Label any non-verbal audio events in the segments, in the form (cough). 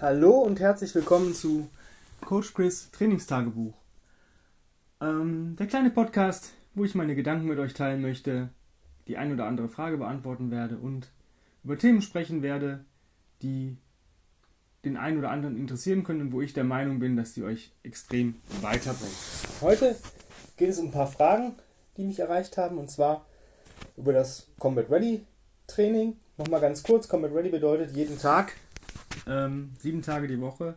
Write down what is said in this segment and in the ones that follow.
Hallo und herzlich willkommen zu Coach Chris Trainingstagebuch. Ähm, der kleine Podcast, wo ich meine Gedanken mit euch teilen möchte, die ein oder andere Frage beantworten werde und über Themen sprechen werde, die den einen oder anderen interessieren können und wo ich der Meinung bin, dass die euch extrem weiterbringen. Heute geht es um ein paar Fragen, die mich erreicht haben und zwar über das Combat Ready Training. Nochmal ganz kurz, Combat Ready bedeutet jeden Tag ähm, sieben Tage die Woche,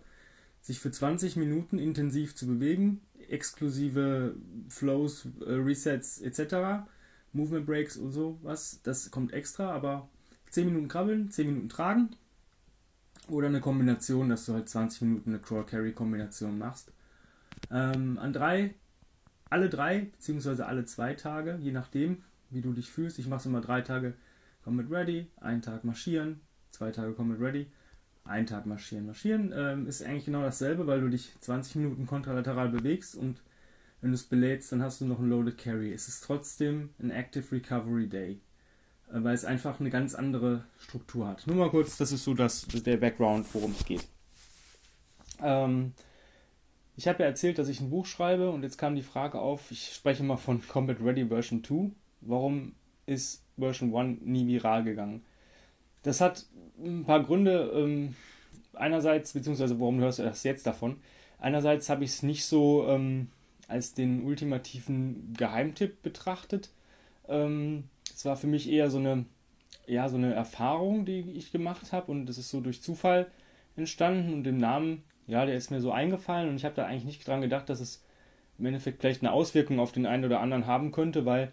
sich für 20 Minuten intensiv zu bewegen, exklusive Flows, äh, Resets etc., Movement Breaks und sowas, das kommt extra, aber 10 Minuten krabbeln, 10 Minuten tragen oder eine Kombination, dass du halt 20 Minuten eine Crawl-Carry-Kombination machst. Ähm, an drei, alle drei, beziehungsweise alle zwei Tage, je nachdem, wie du dich fühlst. Ich mache es immer drei Tage Combat Ready, einen Tag marschieren, zwei Tage Combat Ready einen Tag marschieren. Marschieren ähm, ist eigentlich genau dasselbe, weil du dich 20 Minuten kontralateral bewegst und wenn du es belädst, dann hast du noch einen Loaded Carry. Es ist trotzdem ein Active Recovery Day, äh, weil es einfach eine ganz andere Struktur hat. Nur mal kurz, das ist so das, der Background, worum es geht. Ähm, ich habe ja erzählt, dass ich ein Buch schreibe und jetzt kam die Frage auf, ich spreche mal von Combat Ready Version 2. Warum ist Version 1 nie viral gegangen? Das hat ein paar Gründe. Ähm, einerseits, beziehungsweise warum hörst du das jetzt davon? Einerseits habe ich es nicht so ähm, als den ultimativen Geheimtipp betrachtet. Ähm, es war für mich eher so eine, ja, so eine Erfahrung, die ich gemacht habe und das ist so durch Zufall entstanden und im Namen, ja, der ist mir so eingefallen und ich habe da eigentlich nicht dran gedacht, dass es im Endeffekt vielleicht eine Auswirkung auf den einen oder anderen haben könnte, weil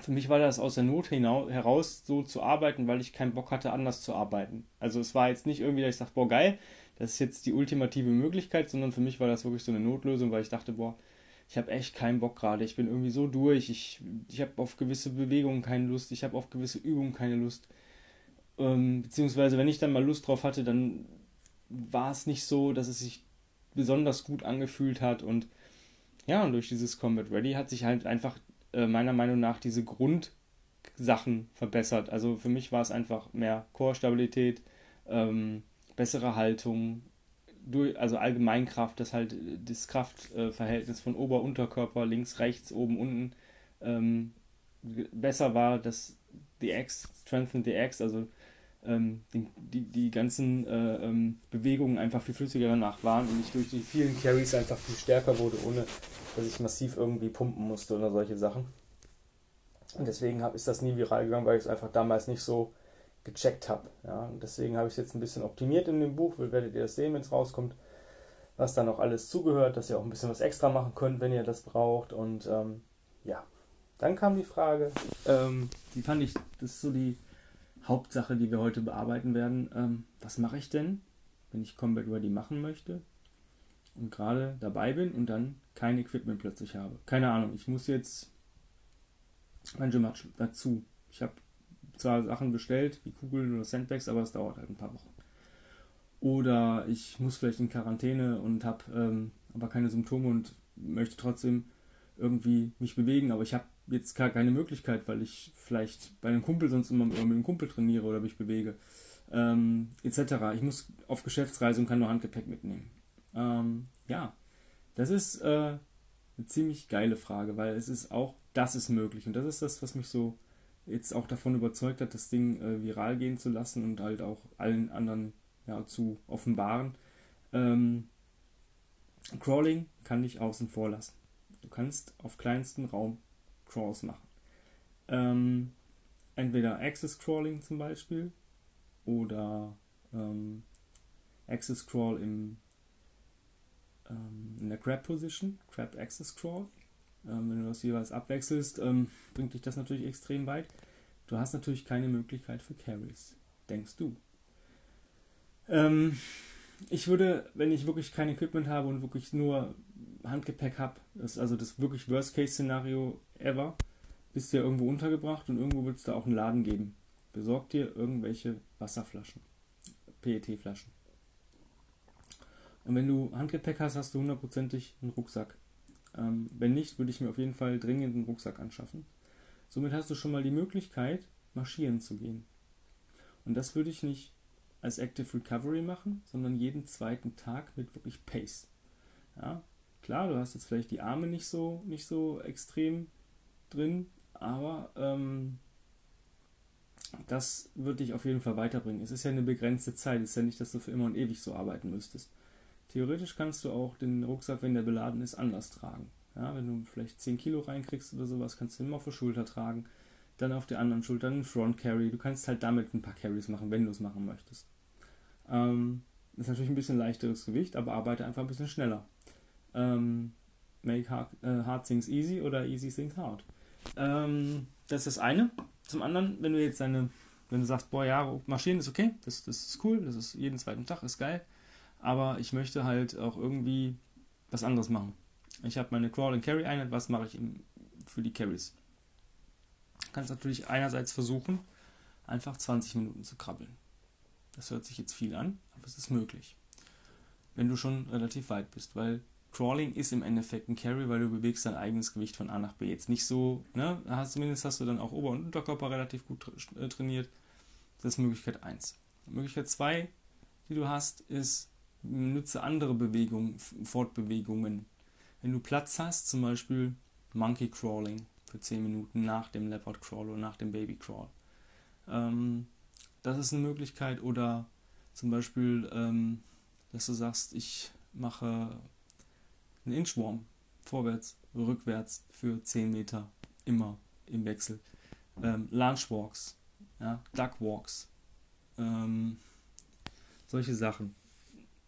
für mich war das aus der Not heraus so zu arbeiten, weil ich keinen Bock hatte, anders zu arbeiten. Also es war jetzt nicht irgendwie, dass ich dachte, boah, geil, das ist jetzt die ultimative Möglichkeit, sondern für mich war das wirklich so eine Notlösung, weil ich dachte, boah, ich habe echt keinen Bock gerade, ich bin irgendwie so durch, ich, ich habe auf gewisse Bewegungen keine Lust, ich habe auf gewisse Übungen keine Lust. Ähm, beziehungsweise, wenn ich dann mal Lust drauf hatte, dann war es nicht so, dass es sich besonders gut angefühlt hat und ja, und durch dieses Combat Ready hat sich halt einfach äh, meiner Meinung nach diese Grundsachen verbessert. Also für mich war es einfach mehr Chorstabilität, ähm, bessere Haltung, durch, also Allgemeinkraft, dass halt das Kraftverhältnis von Ober-Unterkörper, links, rechts, oben, unten ähm, besser war, dass die X, Strengthen the X, also ähm, die, die, die ganzen äh, ähm, Bewegungen einfach viel flüssiger danach waren und ich durch die vielen Carries einfach viel stärker wurde, ohne dass ich massiv irgendwie pumpen musste oder solche Sachen. Und deswegen hab, ist das nie viral gegangen, weil ich es einfach damals nicht so gecheckt habe. Ja? Und deswegen habe ich es jetzt ein bisschen optimiert in dem Buch. Werdet ihr das sehen, wenn es rauskommt, was da noch alles zugehört, dass ihr auch ein bisschen was extra machen könnt, wenn ihr das braucht. Und ähm, ja, dann kam die Frage, ähm, die fand ich, das ist so die Hauptsache, die wir heute bearbeiten werden. Ähm, was mache ich denn, wenn ich Combat Ready machen möchte und gerade dabei bin und dann kein Equipment plötzlich habe? Keine Ahnung, ich muss jetzt mein Gym dazu. Ich habe zwar Sachen bestellt, wie Kugeln oder Sandbags, aber es dauert halt ein paar Wochen. Oder ich muss vielleicht in Quarantäne und habe ähm, aber keine Symptome und möchte trotzdem irgendwie mich bewegen, aber ich habe jetzt gar keine Möglichkeit, weil ich vielleicht bei einem Kumpel sonst immer mit einem Kumpel trainiere oder mich bewege, ähm, etc. Ich muss auf Geschäftsreise und kann nur Handgepäck mitnehmen. Ähm, ja, das ist äh, eine ziemlich geile Frage, weil es ist auch, das ist möglich und das ist das, was mich so jetzt auch davon überzeugt hat, das Ding äh, viral gehen zu lassen und halt auch allen anderen ja, zu offenbaren. Ähm, Crawling kann ich außen vor lassen. Du kannst auf kleinstem Raum Crawls machen. Ähm, entweder Access Crawling zum Beispiel oder ähm, Access Crawl im, ähm, in der Crab Position, Crab Access Crawl. Ähm, wenn du das jeweils abwechselst, ähm, bringt dich das natürlich extrem weit. Du hast natürlich keine Möglichkeit für Carries, denkst du. Ähm, ich würde, wenn ich wirklich kein Equipment habe und wirklich nur Handgepäck habe, ist also das wirklich Worst-Case-Szenario ever, bist du ja irgendwo untergebracht und irgendwo wird es da auch einen Laden geben. Besorg dir irgendwelche Wasserflaschen, PET-Flaschen. Und wenn du Handgepäck hast, hast du hundertprozentig einen Rucksack. Ähm, wenn nicht, würde ich mir auf jeden Fall dringend einen Rucksack anschaffen. Somit hast du schon mal die Möglichkeit, marschieren zu gehen. Und das würde ich nicht als Active Recovery machen, sondern jeden zweiten Tag mit wirklich Pace. Ja, klar, du hast jetzt vielleicht die Arme nicht so, nicht so extrem drin, aber ähm, das wird dich auf jeden Fall weiterbringen. Es ist ja eine begrenzte Zeit, es ist ja nicht, dass du für immer und ewig so arbeiten müsstest. Theoretisch kannst du auch den Rucksack, wenn der beladen ist, anders tragen. Ja, wenn du vielleicht 10 Kilo reinkriegst oder sowas, kannst du immer auf der Schulter tragen. Dann auf der anderen Schulter einen Front Carry. Du kannst halt damit ein paar Carries machen, wenn du es machen möchtest. Ähm, ist natürlich ein bisschen leichteres Gewicht, aber arbeite einfach ein bisschen schneller. Ähm, make hard, äh, hard, things easy oder easy things hard. Ähm, das ist das eine. Zum anderen, wenn du jetzt deine, wenn du sagst, boah, ja, marschieren ist okay, das, das ist cool, das ist jeden zweiten Tag, ist geil, aber ich möchte halt auch irgendwie was anderes machen. Ich habe meine Crawl and Carry Einheit, was mache ich für die Carries? Du kannst natürlich einerseits versuchen, einfach 20 Minuten zu krabbeln. Das hört sich jetzt viel an, aber es ist möglich. Wenn du schon relativ weit bist, weil Crawling ist im Endeffekt ein Carry, weil du bewegst dein eigenes Gewicht von A nach B. Jetzt nicht so, ne? Zumindest hast du dann auch Ober- und Unterkörper relativ gut äh, trainiert. Das ist Möglichkeit 1. Möglichkeit 2, die du hast, ist, nutze andere Bewegungen, Fortbewegungen. Wenn du Platz hast, zum Beispiel Monkey Crawling für 10 Minuten nach dem Leopard Crawl oder nach dem Baby Crawl. Ähm, das ist eine Möglichkeit. Oder zum Beispiel, ähm, dass du sagst, ich mache ein Inchworm, vorwärts, rückwärts für 10 Meter, immer im Wechsel. Ähm, Lunchwalks, ja, Duckwalks, ähm, solche Sachen.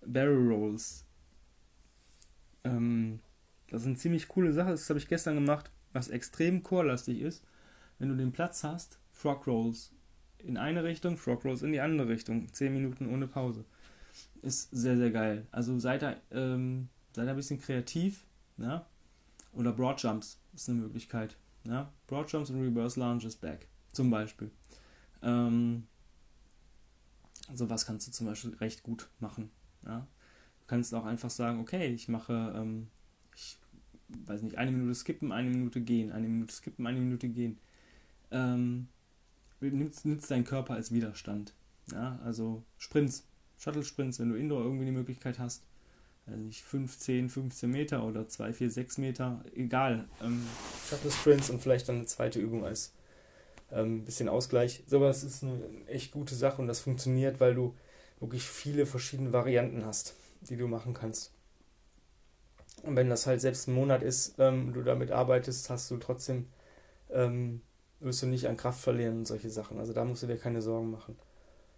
Barrel Rolls. Ähm, das eine ziemlich coole Sache, das habe ich gestern gemacht, was extrem chorlastig ist. Wenn du den Platz hast, Frog Rolls in eine Richtung, Frog Rolls in die andere Richtung, 10 Minuten ohne Pause. Ist sehr, sehr geil. Also seid da ähm, seid ein bisschen kreativ. Ja? Oder Broad Jumps ist eine Möglichkeit. Ja? Broad Jumps und Reverse Lunges back zum Beispiel. Ähm, sowas kannst du zum Beispiel recht gut machen. Ja? Du kannst auch einfach sagen, okay, ich mache, ähm, ich weiß nicht, eine Minute skippen, eine Minute gehen, eine Minute skippen, eine Minute gehen. Ähm, nützt, nützt deinen Körper als Widerstand. Ja? Also Sprints, Shuttle-Sprints, wenn du Indoor irgendwie die Möglichkeit hast, nicht 15, 15 Meter oder 2, 4, 6 Meter, egal. Ähm, Shuttle Sprints und vielleicht dann eine zweite Übung als ähm, bisschen Ausgleich. Sowas ist eine echt gute Sache und das funktioniert, weil du wirklich viele verschiedene Varianten hast, die du machen kannst. Und wenn das halt selbst ein Monat ist, ähm, du damit arbeitest, hast du trotzdem, ähm, wirst du nicht an Kraft verlieren und solche Sachen. Also da musst du dir keine Sorgen machen.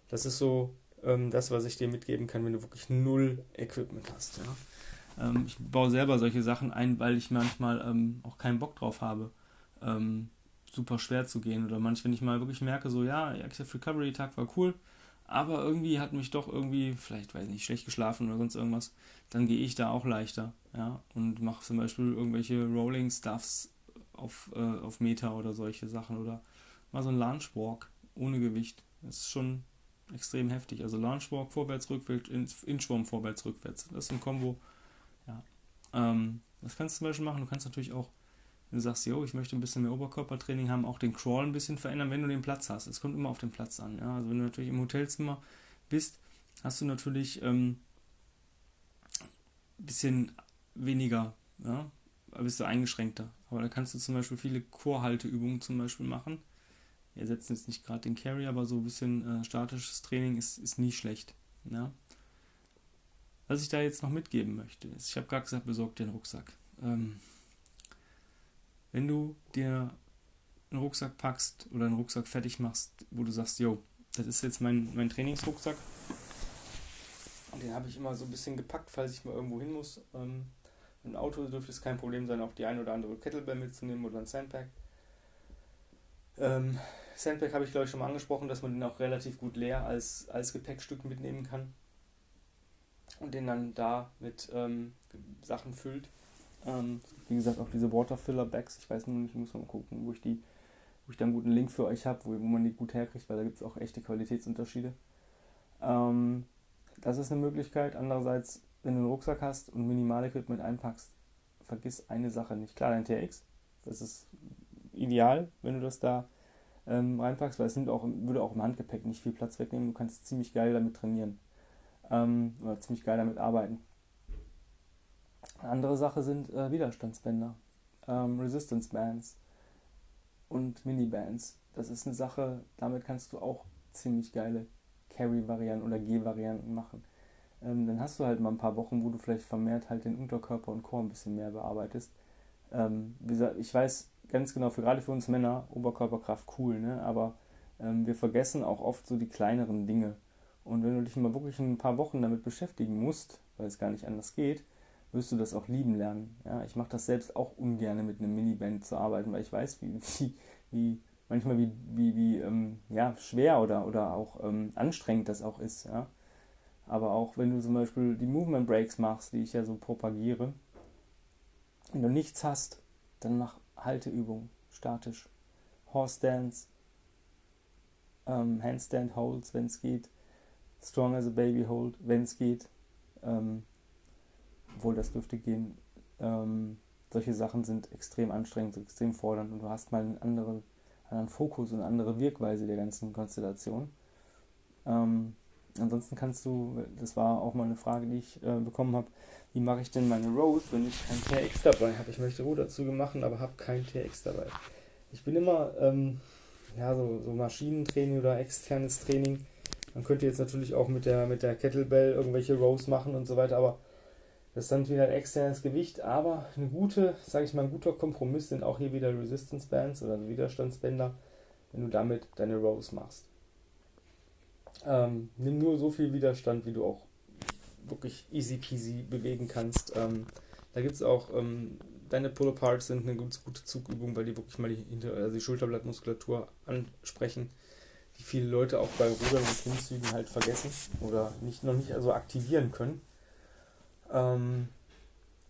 Das ist so ähm, das, was ich dir mitgeben kann, wenn du wirklich null Equipment hast. Ja? Ähm, ich baue selber solche Sachen ein, weil ich manchmal ähm, auch keinen Bock drauf habe, ähm, super schwer zu gehen. Oder manchmal, wenn ich mal wirklich merke, so, ja, Active Recovery Tag war cool, aber irgendwie hat mich doch irgendwie, vielleicht, weiß ich nicht, schlecht geschlafen oder sonst irgendwas, dann gehe ich da auch leichter. Ja? Und mache zum Beispiel irgendwelche Rolling Stuffs auf, äh, auf Meter oder solche Sachen oder mal so ein Lunchwalk ohne Gewicht. Das ist schon extrem heftig. Also Launchwalk vorwärts, rückwärts, Inchworm vorwärts, rückwärts. Das ist ein Kombo. Ja. Ähm, das kannst du zum Beispiel machen. Du kannst natürlich auch, wenn du sagst, yo, ich möchte ein bisschen mehr Oberkörpertraining haben, auch den Crawl ein bisschen verändern, wenn du den Platz hast. Es kommt immer auf den Platz an. Ja? Also wenn du natürlich im Hotelzimmer bist, hast du natürlich ähm, ein bisschen weniger, ja? bist du eingeschränkter. Aber da kannst du zum Beispiel viele Chorhalteübungen zum Beispiel machen wir setzen jetzt nicht gerade den Carry, aber so ein bisschen äh, statisches Training ist, ist nie schlecht. Ja? Was ich da jetzt noch mitgeben möchte, ist, ich habe gerade gesagt, besorg dir einen Rucksack. Ähm, wenn du dir einen Rucksack packst oder einen Rucksack fertig machst, wo du sagst, yo, das ist jetzt mein, mein Trainingsrucksack. Den habe ich immer so ein bisschen gepackt, falls ich mal irgendwo hin muss. Ähm, Im Auto dürfte es kein Problem sein, auch die ein oder andere Kettlebell mitzunehmen oder ein Sandpack. Ähm, Sandbag habe ich glaube ich schon mal angesprochen, dass man den auch relativ gut leer als, als Gepäckstück mitnehmen kann und den dann da mit ähm, Sachen füllt. Ähm, wie gesagt, auch diese Waterfiller Bags, ich weiß nur nicht, ich muss mal gucken, wo ich die, wo ich da einen guten Link für euch habe, wo, wo man die gut herkriegt, weil da gibt es auch echte Qualitätsunterschiede. Ähm, das ist eine Möglichkeit. Andererseits, wenn du einen Rucksack hast und Minimal-Equipment einpackst, vergiss eine Sache nicht. Klar, dein TX, das ist ideal, wenn du das da ähm, reinpackst, weil es nimmt auch, würde auch im Handgepäck nicht viel Platz wegnehmen. Du kannst ziemlich geil damit trainieren ähm, oder ziemlich geil damit arbeiten. Eine andere Sache sind äh, Widerstandsbänder, ähm, Resistance Bands und Mini-Bands. Das ist eine Sache, damit kannst du auch ziemlich geile Carry-Varianten oder G-Varianten machen. Ähm, dann hast du halt mal ein paar Wochen, wo du vielleicht vermehrt halt den Unterkörper und Chor ein bisschen mehr bearbeitest. Ähm, wie gesagt, ich weiß ganz genau, für, gerade für uns Männer, Oberkörperkraft cool, ne? aber ähm, wir vergessen auch oft so die kleineren Dinge. Und wenn du dich mal wirklich ein paar Wochen damit beschäftigen musst, weil es gar nicht anders geht, wirst du das auch lieben lernen. Ja, ich mache das selbst auch ungern mit einem Miniband zu arbeiten, weil ich weiß, wie, (laughs) wie, wie manchmal wie, wie, wie ähm, ja, schwer oder, oder auch ähm, anstrengend das auch ist. Ja. Aber auch wenn du zum Beispiel die Movement Breaks machst, die ich ja so propagiere, wenn du nichts hast, dann mach Halteübungen, statisch. Horse Dance, ähm, Handstand Holds, wenn es geht. Strong as a Baby Hold, wenn es geht. Ähm, obwohl das dürfte gehen. Ähm, solche Sachen sind extrem anstrengend, extrem fordernd und du hast mal einen anderen, anderen Fokus und eine andere Wirkweise der ganzen Konstellation. Ähm, ansonsten kannst du, das war auch mal eine Frage, die ich äh, bekommen habe, wie mache ich denn meine Rows, wenn ich kein TRX dabei habe? Ich möchte Ruderzüge machen, aber habe kein TRX dabei. Ich bin immer, ähm, ja, so, so Maschinentraining oder externes Training. Man könnte jetzt natürlich auch mit der, mit der Kettlebell irgendwelche Rows machen und so weiter, aber das ist dann wieder ein externes Gewicht, aber eine gute, sage ich mal, ein guter Kompromiss sind auch hier wieder Resistance Bands oder Widerstandsbänder, wenn du damit deine Rows machst. Ähm, nimm nur so viel Widerstand, wie du auch wirklich easy peasy bewegen kannst. Ähm, da gibt es auch, ähm, deine Pull-Aparts sind eine gute, gute Zugübung, weil die wirklich mal die, Hinter also die Schulterblattmuskulatur ansprechen, die viele Leute auch bei Rudern und Klimmzügen halt vergessen oder nicht, noch nicht also aktivieren können. Ähm,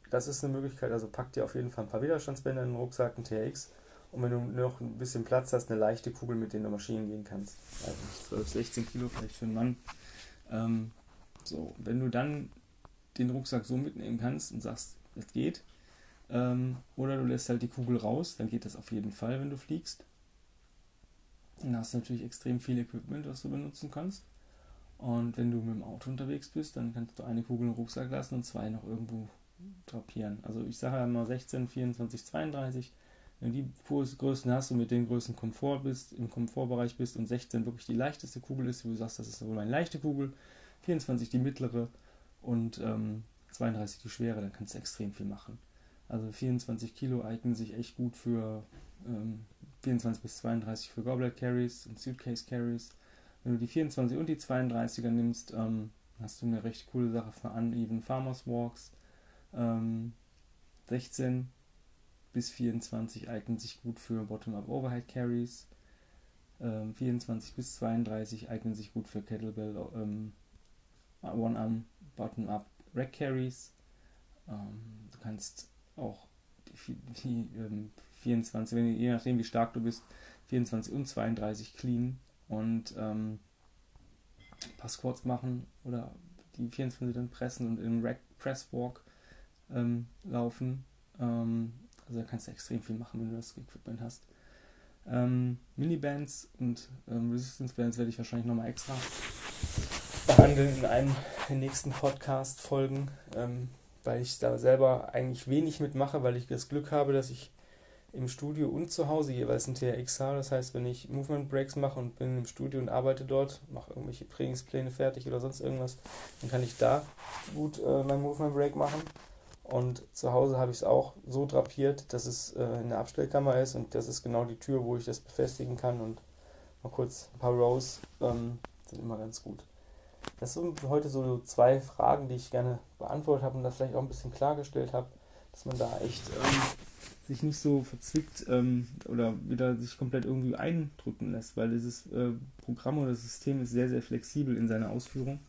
das ist eine Möglichkeit, also pack dir auf jeden Fall ein paar Widerstandsbänder in den Rucksack, ein TRX und wenn du noch ein bisschen Platz hast, eine leichte Kugel, mit der du Maschinen gehen kannst. Also 12, 16 Kilo vielleicht für einen Mann. Ähm, so, wenn du dann den Rucksack so mitnehmen kannst und sagst, es geht, ähm, oder du lässt halt die Kugel raus, dann geht das auf jeden Fall, wenn du fliegst. Dann hast du natürlich extrem viel Equipment, was du benutzen kannst. Und wenn du mit dem Auto unterwegs bist, dann kannst du eine Kugel im Rucksack lassen und zwei noch irgendwo drapieren. Also ich sage ja immer 16, 24, 32. Wenn du die Größen hast und mit den Größen Komfort bist, im Komfortbereich bist und 16 wirklich die leichteste Kugel ist, wo du sagst, das ist wohl eine leichte Kugel, 24 die mittlere und ähm, 32 die schwere, dann kannst du extrem viel machen. Also 24 Kilo eignen sich echt gut für ähm, 24 bis 32 für Goblet Carries und Suitcase Carries. Wenn du die 24 und die 32er nimmst, ähm, hast du eine recht coole Sache für Uneven Farmers Walks. Ähm, 16 bis 24 eignen sich gut für Bottom-up Overhead Carries. 24 ähm, bis 32 eignen sich gut für Kettlebell ähm, One-Arm, Bottom-Up Rack Carries. Ähm, du kannst auch die, die ähm, 24, wenn, je nachdem wie stark du bist, 24 und 32 clean und ähm, ein paar Squats machen oder die 24 dann pressen und im Rack Press Walk ähm, laufen. Ähm, also da kannst du extrem viel machen, wenn du das Equipment hast. Ähm, Mini-Bands und ähm, Resistance-Bands werde ich wahrscheinlich nochmal extra behandeln in einem der nächsten Podcast-Folgen, ähm, weil ich da selber eigentlich wenig mitmache, weil ich das Glück habe, dass ich im Studio und zu Hause jeweils ein TRX habe. Das heißt, wenn ich Movement Breaks mache und bin im Studio und arbeite dort, mache irgendwelche Trainingspläne fertig oder sonst irgendwas, dann kann ich da gut äh, mein Movement Break machen. Und zu Hause habe ich es auch so drapiert, dass es äh, in der Abstellkammer ist und das ist genau die Tür, wo ich das befestigen kann und mal kurz ein paar Rows ähm, sind immer ganz gut. Das sind heute so zwei Fragen, die ich gerne beantwortet habe und das vielleicht auch ein bisschen klargestellt habe, dass man da echt ähm, sich nicht so verzwickt ähm, oder wieder sich komplett irgendwie eindrücken lässt, weil dieses äh, Programm oder das System ist sehr, sehr flexibel in seiner Ausführung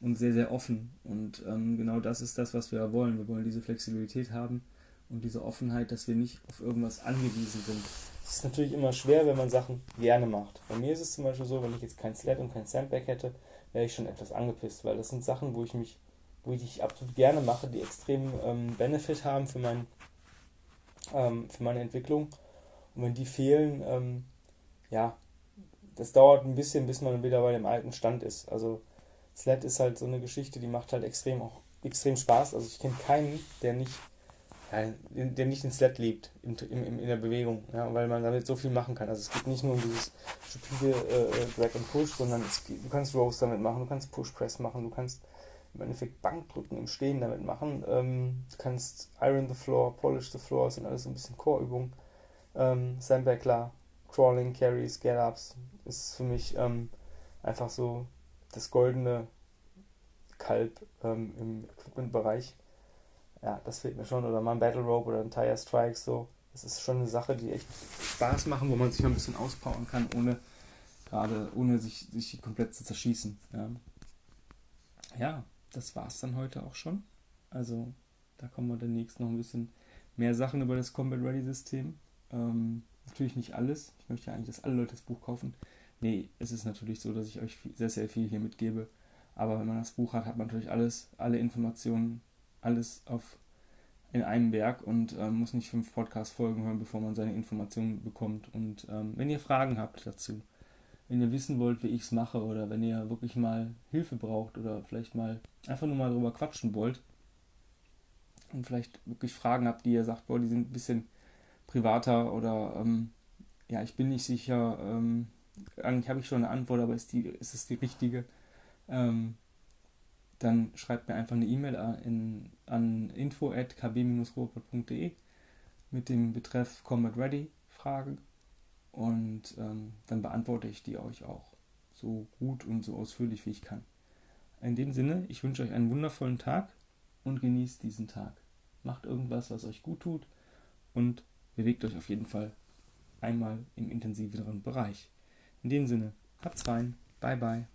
und sehr, sehr offen. Und ähm, genau das ist das, was wir wollen. Wir wollen diese Flexibilität haben und diese Offenheit, dass wir nicht auf irgendwas angewiesen sind. Es ist natürlich immer schwer, wenn man Sachen gerne macht. Bei mir ist es zum Beispiel so, wenn ich jetzt kein Sled und kein Sandbag hätte, wäre ich schon etwas angepisst, weil das sind Sachen, wo ich mich, wo ich absolut gerne mache, die extrem ähm, Benefit haben für, mein, ähm, für meine Entwicklung. Und wenn die fehlen, ähm, ja, das dauert ein bisschen, bis man wieder bei dem alten Stand ist. Also Sled ist halt so eine Geschichte, die macht halt extrem auch extrem Spaß. Also ich kenne keinen, der nicht der nicht den Sled liebt in, in, in der Bewegung, ja, weil man damit so viel machen kann. Also es geht nicht nur um dieses stupide äh, Drag and Push, sondern es, du kannst Rows damit machen, du kannst Push Press machen, du kannst im Endeffekt Bankdrücken im Stehen damit machen, ähm, du kannst Iron the Floor, Polish the Floor, das sind alles so ein bisschen Core-Übungen. Ähm, Sandbackler, Crawling, Carries, Get-Ups ist für mich ähm, einfach so das goldene Kalb ähm, im Equipment-Bereich ja, das fehlt mir schon. Oder mal ein Battle Rope oder ein Tire Strike so. Das ist schon eine Sache, die echt Spaß machen, wo man sich ein bisschen auspowern kann, ohne gerade, ohne sich, sich komplett zu zerschießen. Ja. ja, das war's dann heute auch schon. Also, da kommen wir demnächst noch ein bisschen mehr Sachen über das Combat Ready System. Ähm, natürlich nicht alles. Ich möchte ja eigentlich, dass alle Leute das Buch kaufen. Nee, es ist natürlich so, dass ich euch sehr, sehr viel hier mitgebe. Aber wenn man das Buch hat, hat man natürlich alles, alle Informationen alles auf in einem Werk und ähm, muss nicht fünf Podcast-Folgen hören, bevor man seine Informationen bekommt. Und ähm, wenn ihr Fragen habt dazu, wenn ihr wissen wollt, wie ich es mache, oder wenn ihr wirklich mal Hilfe braucht oder vielleicht mal einfach nur mal drüber quatschen wollt und vielleicht wirklich Fragen habt, die ihr sagt, boah, die sind ein bisschen privater oder ähm, ja, ich bin nicht sicher, ähm, eigentlich habe ich schon eine Antwort, aber ist, die, ist es die richtige? Ähm, dann schreibt mir einfach eine E-Mail an, an info.kb-robot.de mit dem Betreff Combat Ready Frage und ähm, dann beantworte ich die euch auch so gut und so ausführlich wie ich kann. In dem Sinne, ich wünsche euch einen wundervollen Tag und genießt diesen Tag. Macht irgendwas, was euch gut tut und bewegt euch auf jeden Fall einmal im intensiveren Bereich. In dem Sinne, habt's rein, bye bye.